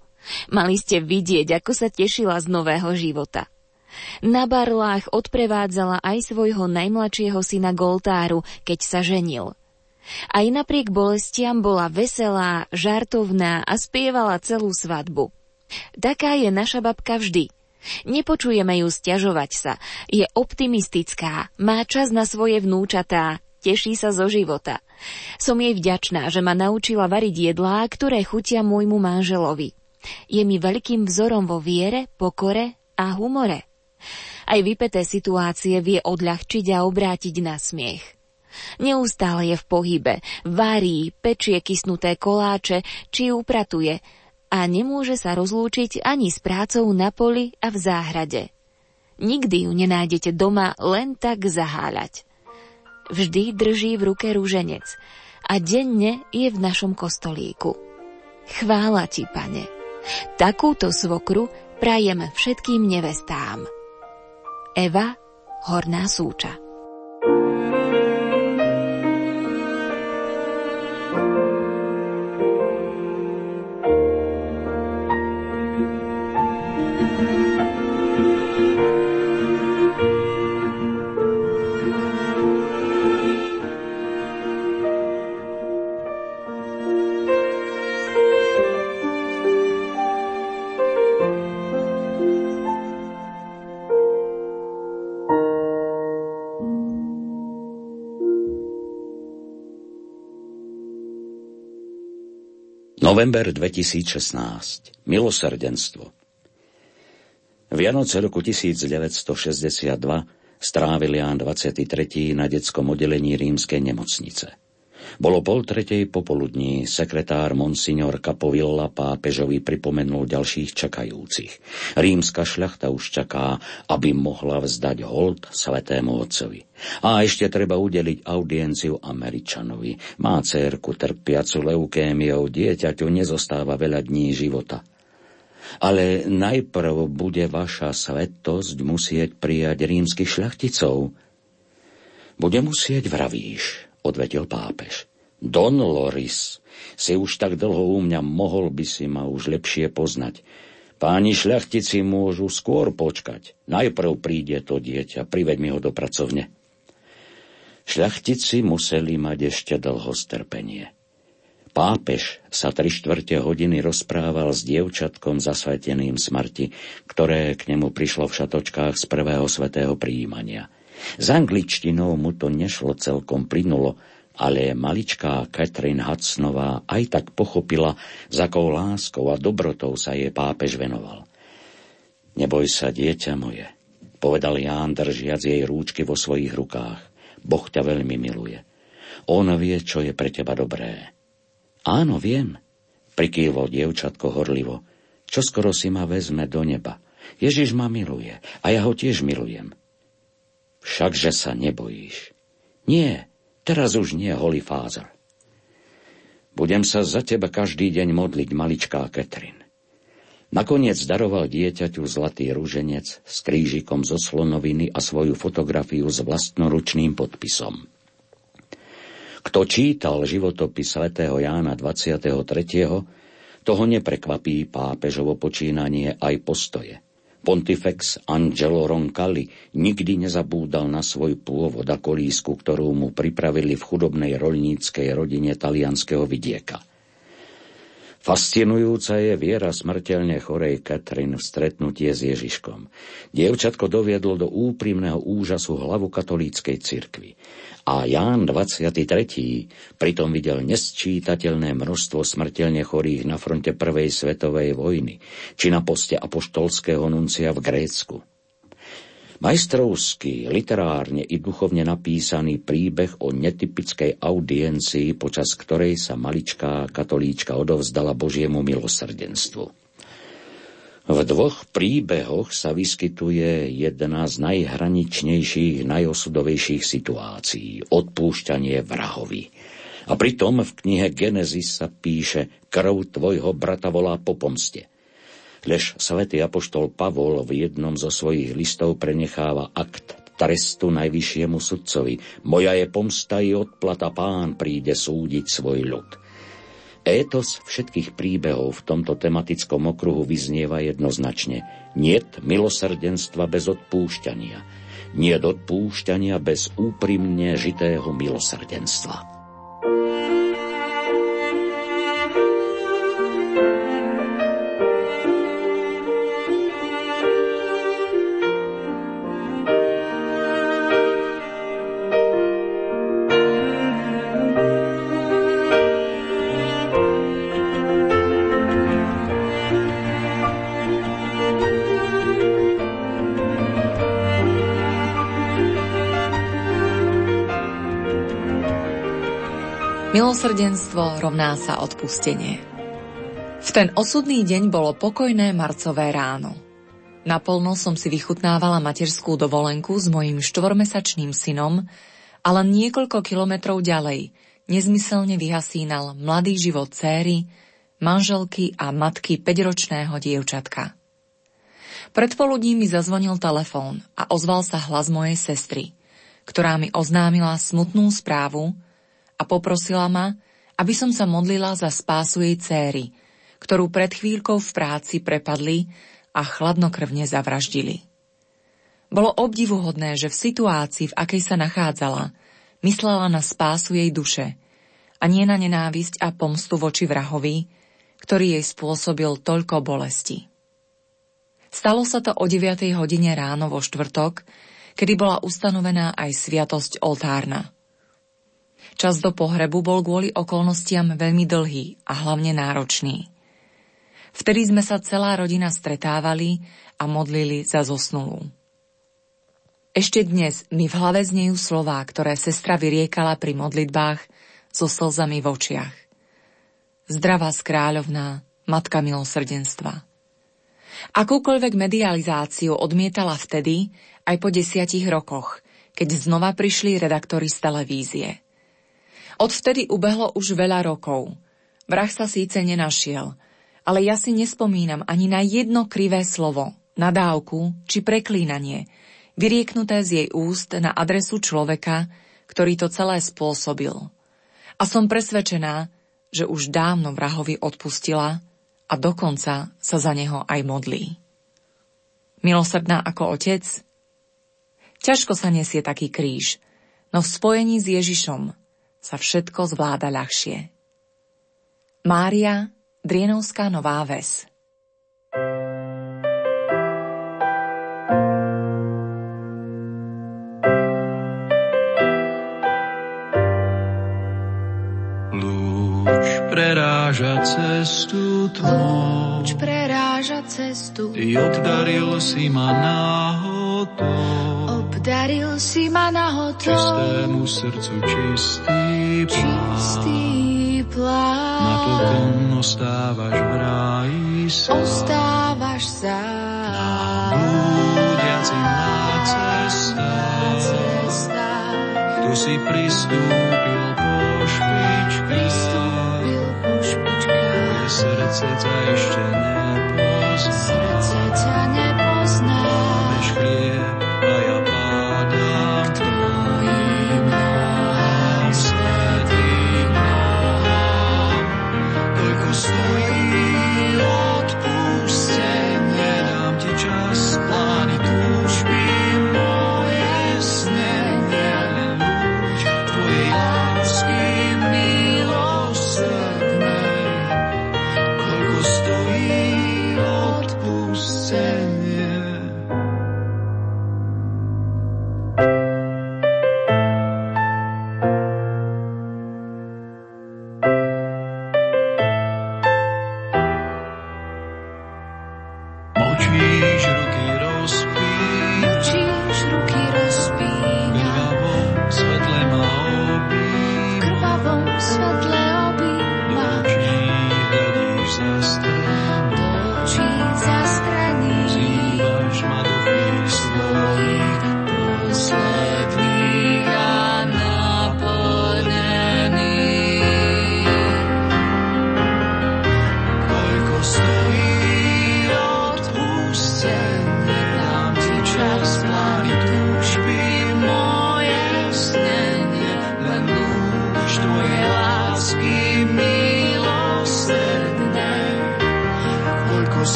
Speaker 9: Mali ste vidieť, ako sa tešila z nového života. Na barlách odprevádzala aj svojho najmladšieho syna Goltáru, keď sa ženil. Aj napriek bolestiam bola veselá, žartovná a spievala celú svadbu. Taká je naša babka vždy. Nepočujeme ju stiažovať sa. Je optimistická, má čas na svoje vnúčatá, teší sa zo života. Som jej vďačná, že ma naučila variť jedlá, ktoré chutia môjmu manželovi. Je mi veľkým vzorom vo viere, pokore a humore. Aj vypeté situácie vie odľahčiť a obrátiť na smiech. Neustále je v pohybe, varí, pečie kysnuté koláče či upratuje a nemôže sa rozlúčiť ani s prácou na poli a v záhrade. Nikdy ju nenájdete doma len tak zaháľať. Vždy drží v ruke rúženec a denne je v našom kostolíku. Chvála ti, pane. Takúto svokru prajem všetkým nevestám. Eva Horná súča
Speaker 4: November 2016. Milosrdenstvo. Vianoce roku 1962 strávil Ján 23. na detskom oddelení rímskej nemocnice. Bolo pol tretej popoludní, sekretár Monsignor Capovilla pápežovi pripomenul ďalších čakajúcich. Rímska šľachta už čaká, aby mohla vzdať hold svetému otcovi. A ešte treba udeliť audienciu Američanovi. Má cérku trpiacu leukémiou, dieťaťu nezostáva veľa dní života. Ale najprv bude vaša svetosť musieť prijať rímskych šľachticov. Bude musieť, vravíš, odvetil pápež. Don Loris, si už tak dlho u mňa, mohol by si ma už lepšie poznať. Páni šľachtici môžu skôr počkať. Najprv príde to dieťa, priveď mi ho do pracovne. Šľachtici museli mať ešte dlho strpenie. Pápež sa tri štvrte hodiny rozprával s dievčatkom zasveteným smrti, ktoré k nemu prišlo v šatočkách z prvého svetého príjmania – s angličtinou mu to nešlo celkom plynulo, ale maličká Catherine Hudsonová aj tak pochopila, za akou láskou a dobrotou sa jej pápež venoval. Neboj sa, dieťa moje, povedal Ján, držiac jej rúčky vo svojich rukách. Boh ťa veľmi miluje. On vie, čo je pre teba dobré. Áno, viem, prikývol dievčatko horlivo. Čo skoro si ma vezme do neba. Ježiš ma miluje a ja ho tiež milujem. Všakže sa nebojíš. Nie, teraz už nie, holý fázor. Budem sa za teba každý deň modliť, maličká Ketrin. Nakoniec daroval dieťaťu zlatý rúženec s krížikom zo slonoviny a svoju fotografiu s vlastnoručným podpisom. Kto čítal životopis svätého Jána 23., toho neprekvapí pápežovo počínanie aj postoje. Pontifex Angelo Roncalli nikdy nezabúdal na svoj pôvod a kolísku, ktorú mu pripravili v chudobnej rolníckej rodine talianského vidieka. Fascinujúca je viera smrteľne chorej Katrin v stretnutie s Ježiškom. Dievčatko doviedlo do úprimného úžasu hlavu katolíckej cirkvi. A Ján 23. pritom videl nesčítateľné množstvo smrteľne chorých na fronte Prvej svetovej vojny, či na poste apoštolského nuncia v Grécku. Majstrovský, literárne i duchovne napísaný príbeh o netypickej audiencii, počas ktorej sa maličká katolíčka odovzdala Božiemu milosrdenstvu. V dvoch príbehoch sa vyskytuje jedna z najhraničnejších, najosudovejších situácií – odpúšťanie vrahovi. A pritom v knihe Genesis sa píše krv tvojho brata volá po pomste – Lež svätý apoštol Pavol v jednom zo svojich listov prenecháva akt trestu najvyššiemu sudcovi. Moja je pomsta i odplata, pán príde súdiť svoj ľud. Étos všetkých príbehov v tomto tematickom okruhu vyznieva jednoznačne. Niet milosrdenstva bez odpúšťania. Niet odpúšťania bez úprimne žitého milosrdenstva.
Speaker 2: Milosrdenstvo rovná sa odpustenie. V ten osudný deň bolo pokojné marcové ráno. Napolno som si vychutnávala materskú dovolenku s mojím štvormesačným synom, ale niekoľko kilometrov ďalej nezmyselne vyhasínal mladý život céry, manželky a matky 5-ročného dievčatka. Predpoludní mi zazvonil telefón a ozval sa hlas mojej sestry, ktorá mi oznámila smutnú správu, a poprosila ma, aby som sa modlila za spásu jej céry, ktorú pred chvíľkou v práci prepadli a chladnokrvne zavraždili. Bolo obdivuhodné, že v situácii, v akej sa nachádzala, myslela na spásu jej duše a nie na nenávisť a pomstu voči vrahovi, ktorý jej spôsobil toľko bolesti. Stalo sa to o 9. hodine ráno vo štvrtok, kedy bola ustanovená aj sviatosť oltárna – Čas do pohrebu bol kvôli okolnostiam veľmi dlhý a hlavne náročný. Vtedy sme sa celá rodina stretávali a modlili za zosnulú. Ešte dnes mi v hlave znejú slová, ktoré sestra vyriekala pri modlitbách so slzami v očiach. Zdravá skráľovná, matka milosrdenstva. Akúkoľvek medializáciu odmietala vtedy, aj po desiatich rokoch, keď znova prišli redaktori z televízie – Odvtedy ubehlo už veľa rokov. Vrah sa síce nenašiel, ale ja si nespomínam ani na jedno krivé slovo, nadávku či preklínanie, vyrieknuté z jej úst na adresu človeka, ktorý to celé spôsobil. A som presvedčená, že už dávno vrahovi odpustila a dokonca sa za neho aj modlí. Milosrdná ako otec? Ťažko sa nesie taký kríž, no v spojení s Ježišom sa všetko zvláda ľahšie. Mária, Drienovská Nová Ves
Speaker 10: Lúč preráža cestu tmou.
Speaker 6: Lúč preráža cestu.
Speaker 10: Ty oddaril si ma náhodou.
Speaker 6: Obdaril si ma nahotou.
Speaker 10: Čistému srdcu čistý
Speaker 6: čistý plán.
Speaker 10: Napokon ostávaš v ráji sám.
Speaker 6: Ostávaš sám.
Speaker 10: Blúdiaci na cestách. Tu si pristúpil po špičkách.
Speaker 6: Pristúpil po špičkách.
Speaker 10: Srdce ťa ešte nepozná.
Speaker 6: Srdce ťa nepozná.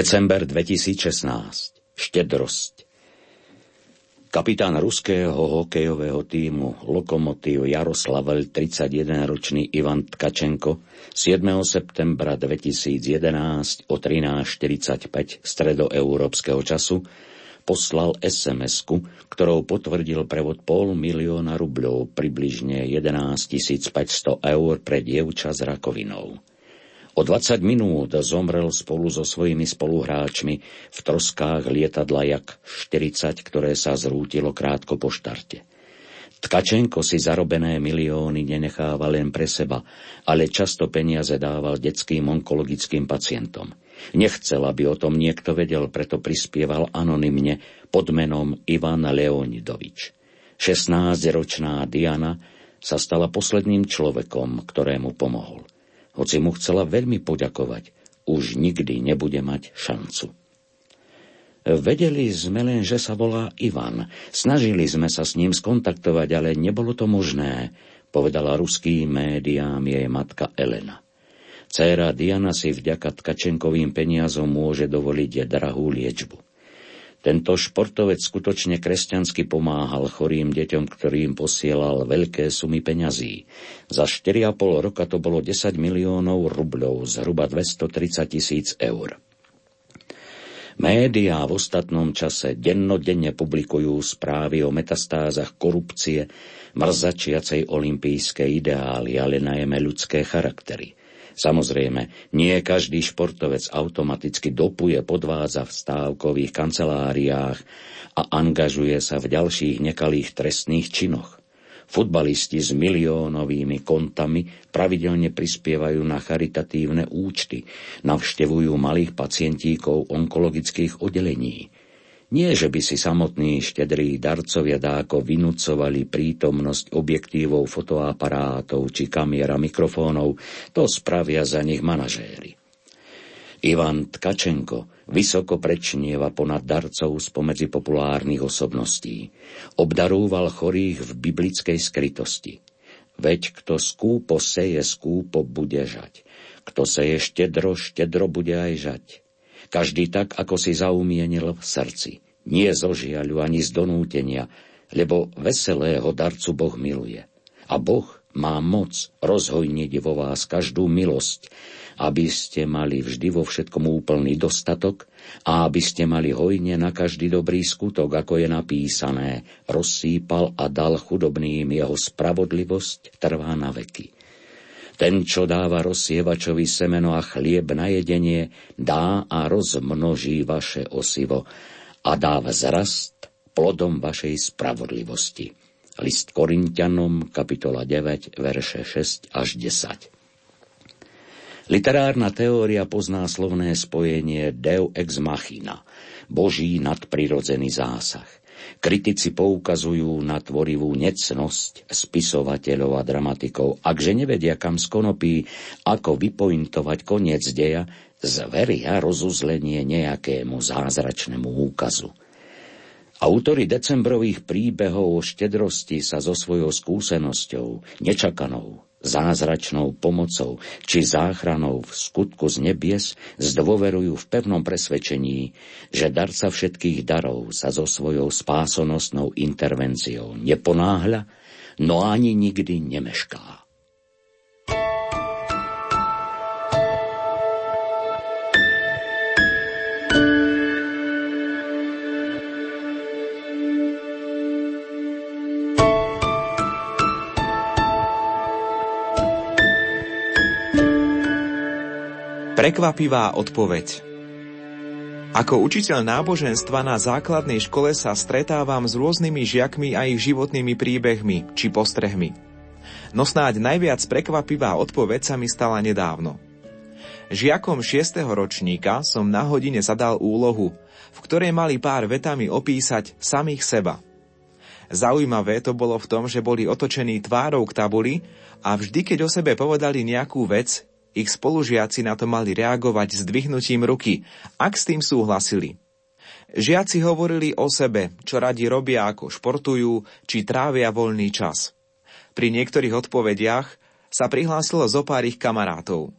Speaker 4: December 2016. Štedrosť. Kapitán ruského hokejového týmu Lokomotív Jaroslavel 31-ročný Ivan Tkačenko 7. septembra 2011 o 13.45 stredoeurópskeho času poslal sms ktorou potvrdil prevod pol milióna rubľov, približne 11 500 eur pre dievča s rakovinou. O 20 minút zomrel spolu so svojimi spoluhráčmi v troskách lietadla Jak 40, ktoré sa zrútilo krátko po štarte. Tkačenko si zarobené milióny nenechával len pre seba, ale často peniaze dával detským onkologickým pacientom. Nechcel, aby o tom niekto vedel, preto prispieval anonymne pod menom Ivan Leonidovič. 16-ročná Diana sa stala posledným človekom, ktorému pomohol. Hoci mu chcela veľmi poďakovať, už nikdy nebude mať šancu. Vedeli sme len, že sa volá Ivan. Snažili sme sa s ním skontaktovať, ale nebolo to možné, povedala ruským médiám jej matka Elena. Céra Diana si vďaka Tkačenkovým peniazom môže dovoliť drahú liečbu. Tento športovec skutočne kresťansky pomáhal chorým deťom, ktorým posielal veľké sumy peňazí. Za 4,5 roka to bolo 10 miliónov rubľov, zhruba 230 tisíc eur. Médiá v ostatnom čase dennodenne publikujú správy o metastázach korupcie, mrzačiacej olimpijské ideály, ale najmä ľudské charaktery. Samozrejme, nie každý športovec automaticky dopuje podvádza v stávkových kanceláriách a angažuje sa v ďalších nekalých trestných činoch. Futbalisti s miliónovými kontami pravidelne prispievajú na charitatívne účty, navštevujú malých pacientíkov onkologických oddelení – nie, že by si samotní štedrí darcovia dáko vynúcovali prítomnosť objektívov fotoaparátov či kamiera mikrofónov, to spravia za nich manažéri. Ivan Tkačenko vysoko prečnieva ponad darcov spomedzi populárnych osobností. Obdarúval chorých v biblickej skrytosti. Veď kto skúpo seje, skúpo bude žať. Kto seje štedro, štedro bude aj žať. Každý tak, ako si zaumienil v srdci. Nie zo žiaľu ani z donútenia, lebo veselého darcu Boh miluje. A Boh má moc rozhojniť vo vás každú milosť, aby ste mali vždy vo všetkom úplný dostatok a aby ste mali hojne na každý dobrý skutok, ako je napísané, rozsýpal a dal chudobným jeho spravodlivosť trvá na veky. Ten, čo dáva rozsievačovi semeno a chlieb na jedenie, dá a rozmnoží vaše osivo a dá vzrast plodom vašej spravodlivosti. List Korintianom, kapitola 9, verše 6 až 10. Literárna teória pozná slovné spojenie Deu ex machina, Boží nadprirodzený zásah. Kritici poukazujú na tvorivú necnosť spisovateľov a dramatikov, akže nevedia kam skonopí, ako vypointovať koniec deja, zveria rozuzlenie nejakému zázračnému úkazu. Autori decembrových príbehov o štedrosti sa so svojou skúsenosťou, nečakanou, zázračnou pomocou či záchranou v skutku z nebies zdôverujú v pevnom presvedčení, že darca všetkých darov sa so svojou spásonosnou intervenciou neponáhľa, no ani nikdy nemešká.
Speaker 11: Prekvapivá odpoveď Ako učiteľ náboženstva na základnej škole sa stretávam s rôznymi žiakmi a ich životnými príbehmi či postrehmi. No snáď najviac prekvapivá odpoveď sa mi stala nedávno. Žiakom 6. ročníka som na hodine zadal úlohu, v ktorej mali pár vetami opísať samých seba. Zaujímavé to bolo v tom, že boli otočení tvárou k tabuli a vždy, keď o sebe povedali nejakú vec, ich spolužiaci na to mali reagovať zdvihnutím ruky, ak s tým súhlasili. Žiaci hovorili o sebe, čo radi robia, ako športujú, či trávia voľný čas. Pri niektorých odpovediach sa prihlásilo zo pár ich kamarátov.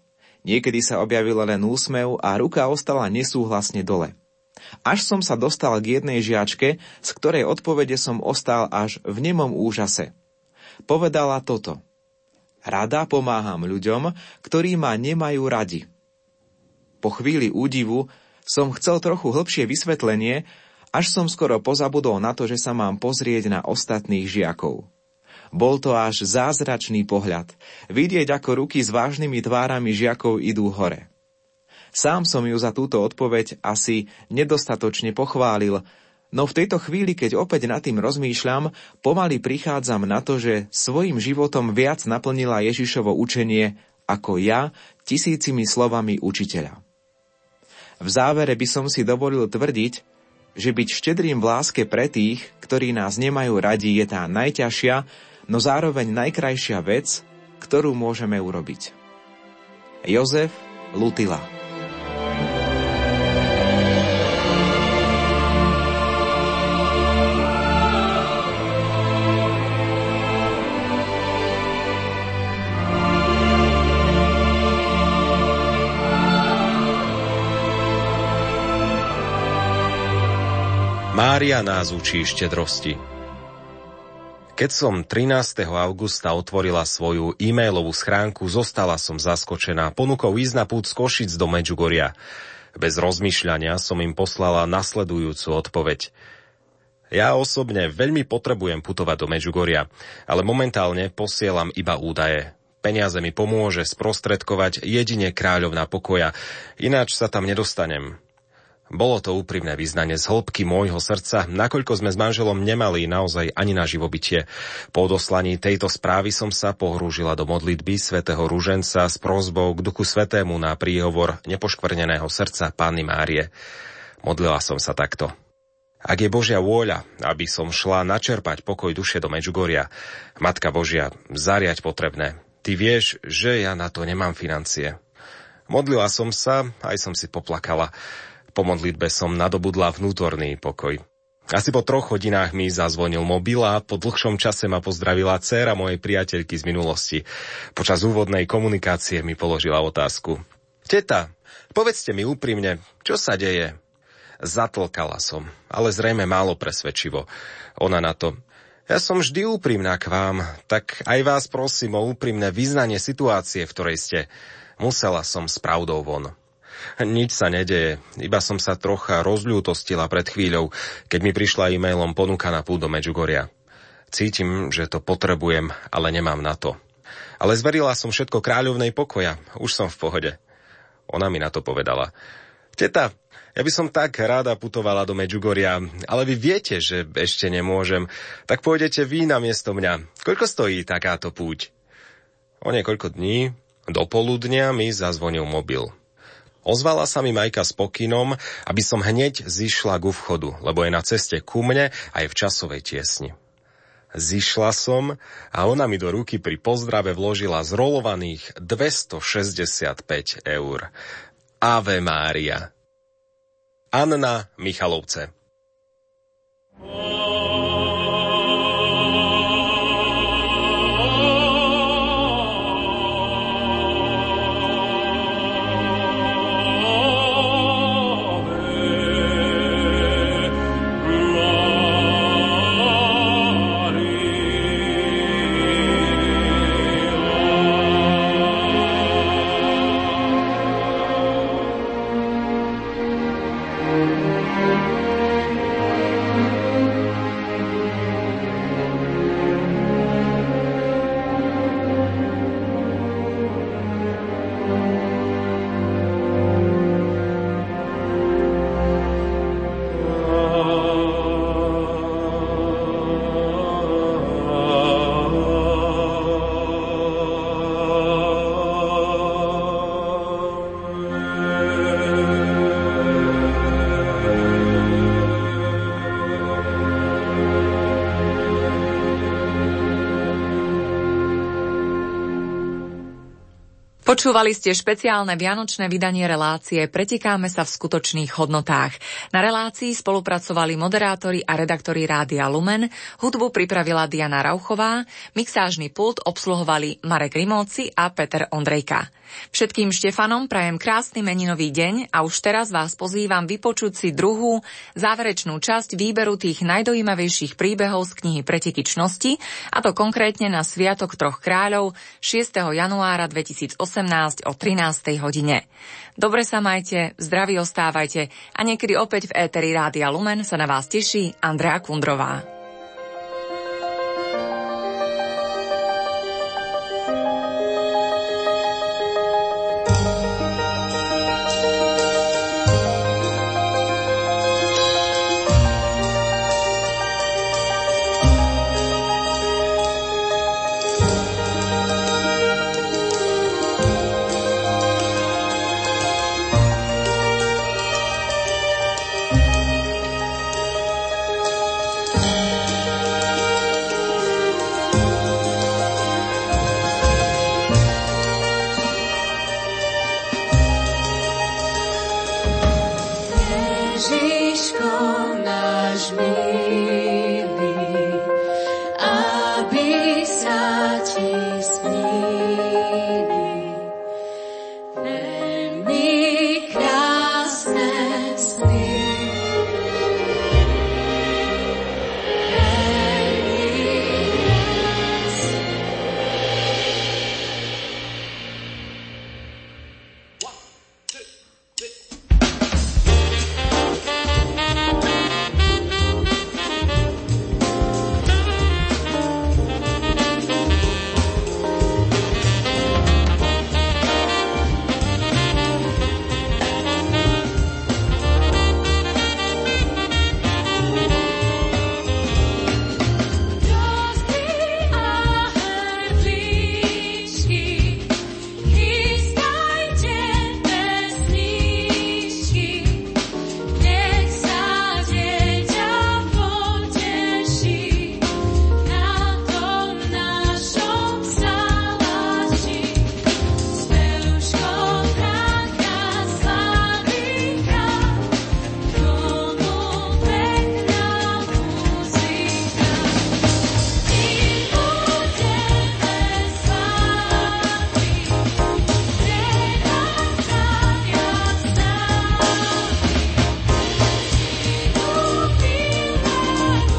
Speaker 11: Niekedy sa objavil len úsmev a ruka ostala nesúhlasne dole. Až som sa dostal k jednej žiačke, z ktorej odpovede som ostal až v nemom úžase. Povedala toto – Rada pomáham ľuďom, ktorí ma nemajú radi. Po chvíli údivu som chcel trochu hlbšie vysvetlenie, až som skoro pozabudol na to, že sa mám pozrieť na ostatných žiakov. Bol to až zázračný pohľad, vidieť ako ruky s vážnymi tvárami žiakov idú hore. Sám som ju za túto odpoveď asi nedostatočne pochválil, No v tejto chvíli, keď opäť nad tým rozmýšľam, pomaly prichádzam na to, že svojim životom viac naplnila Ježišovo učenie ako ja tisícimi slovami učiteľa. V závere by som si dovolil tvrdiť, že byť štedrým v láske pre tých, ktorí nás nemajú radi, je tá najťažšia, no zároveň najkrajšia vec, ktorú môžeme urobiť. Jozef Lutila
Speaker 12: Mária nás učí štedrosti. Keď som 13. augusta otvorila svoju e-mailovú schránku, zostala som zaskočená ponukou ísť na pút z Košic do Medžugoria. Bez rozmýšľania som im poslala nasledujúcu odpoveď. Ja osobne veľmi potrebujem putovať do Medžugoria, ale momentálne posielam iba údaje. Peniaze mi pomôže sprostredkovať jedine kráľovná pokoja, ináč sa tam nedostanem. Bolo to úprimné vyznanie z hĺbky môjho srdca, nakoľko sme s manželom nemali naozaj ani na živobytie. Po odoslaní tejto správy som sa pohrúžila do modlitby svätého Rúženca s prozbou k duchu svetému na príhovor nepoškvrneného srdca Panny Márie. Modlila som sa takto. Ak je Božia vôľa, aby som šla načerpať pokoj duše do Medžugoria, Matka Božia, zariať potrebné. Ty vieš, že ja na to nemám financie. Modlila som sa, aj som si poplakala. Po modlitbe som nadobudla vnútorný pokoj. Asi po troch hodinách mi zazvonil mobil a po dlhšom čase ma pozdravila dcéra mojej priateľky z minulosti. Počas úvodnej komunikácie mi položila otázku. Teta, povedzte mi úprimne, čo sa deje? Zatlkala som, ale zrejme málo presvedčivo. Ona na to. Ja som vždy úprimná k vám, tak aj vás prosím o úprimné vyznanie situácie, v ktorej ste. Musela som s pravdou von. Nič sa nedeje, iba som sa trocha rozľútostila pred chvíľou, keď mi prišla e-mailom ponuka na púd do Medžugoria. Cítim, že to potrebujem, ale nemám na to. Ale zverila som všetko kráľovnej pokoja, už som v pohode. Ona mi na to povedala. Teta, ja by som tak rada putovala do Medžugoria, ale vy viete, že ešte nemôžem. Tak pôjdete vy na miesto mňa. Koľko stojí takáto púť? O niekoľko dní, do poludnia mi zazvonil mobil. Ozvala sa mi Majka s pokynom, aby som hneď zišla ku vchodu, lebo je na ceste ku mne a v časovej tiesni. Zišla som a ona mi do ruky pri pozdrave vložila zrolovaných 265 eur. Ave Mária. Anna Michalovce. Oh.
Speaker 2: Počúvali ste špeciálne vianočné vydanie relácie Pretikáme sa v skutočných hodnotách. Na relácii spolupracovali moderátori a redaktori Rádia Lumen, hudbu pripravila Diana Rauchová, mixážny pult obsluhovali Marek Rimóci a Peter Ondrejka. Všetkým Štefanom prajem krásny meninový deň a už teraz vás pozývam vypočuť si druhú, záverečnú časť výberu tých najdojímavejších príbehov z knihy Preteky a to konkrétne na Sviatok troch kráľov 6. januára 2018 o 13. hodine. Dobre sa majte, zdraví ostávajte a niekedy opäť v éteri Rádia Lumen sa na vás teší Andrea Kundrová.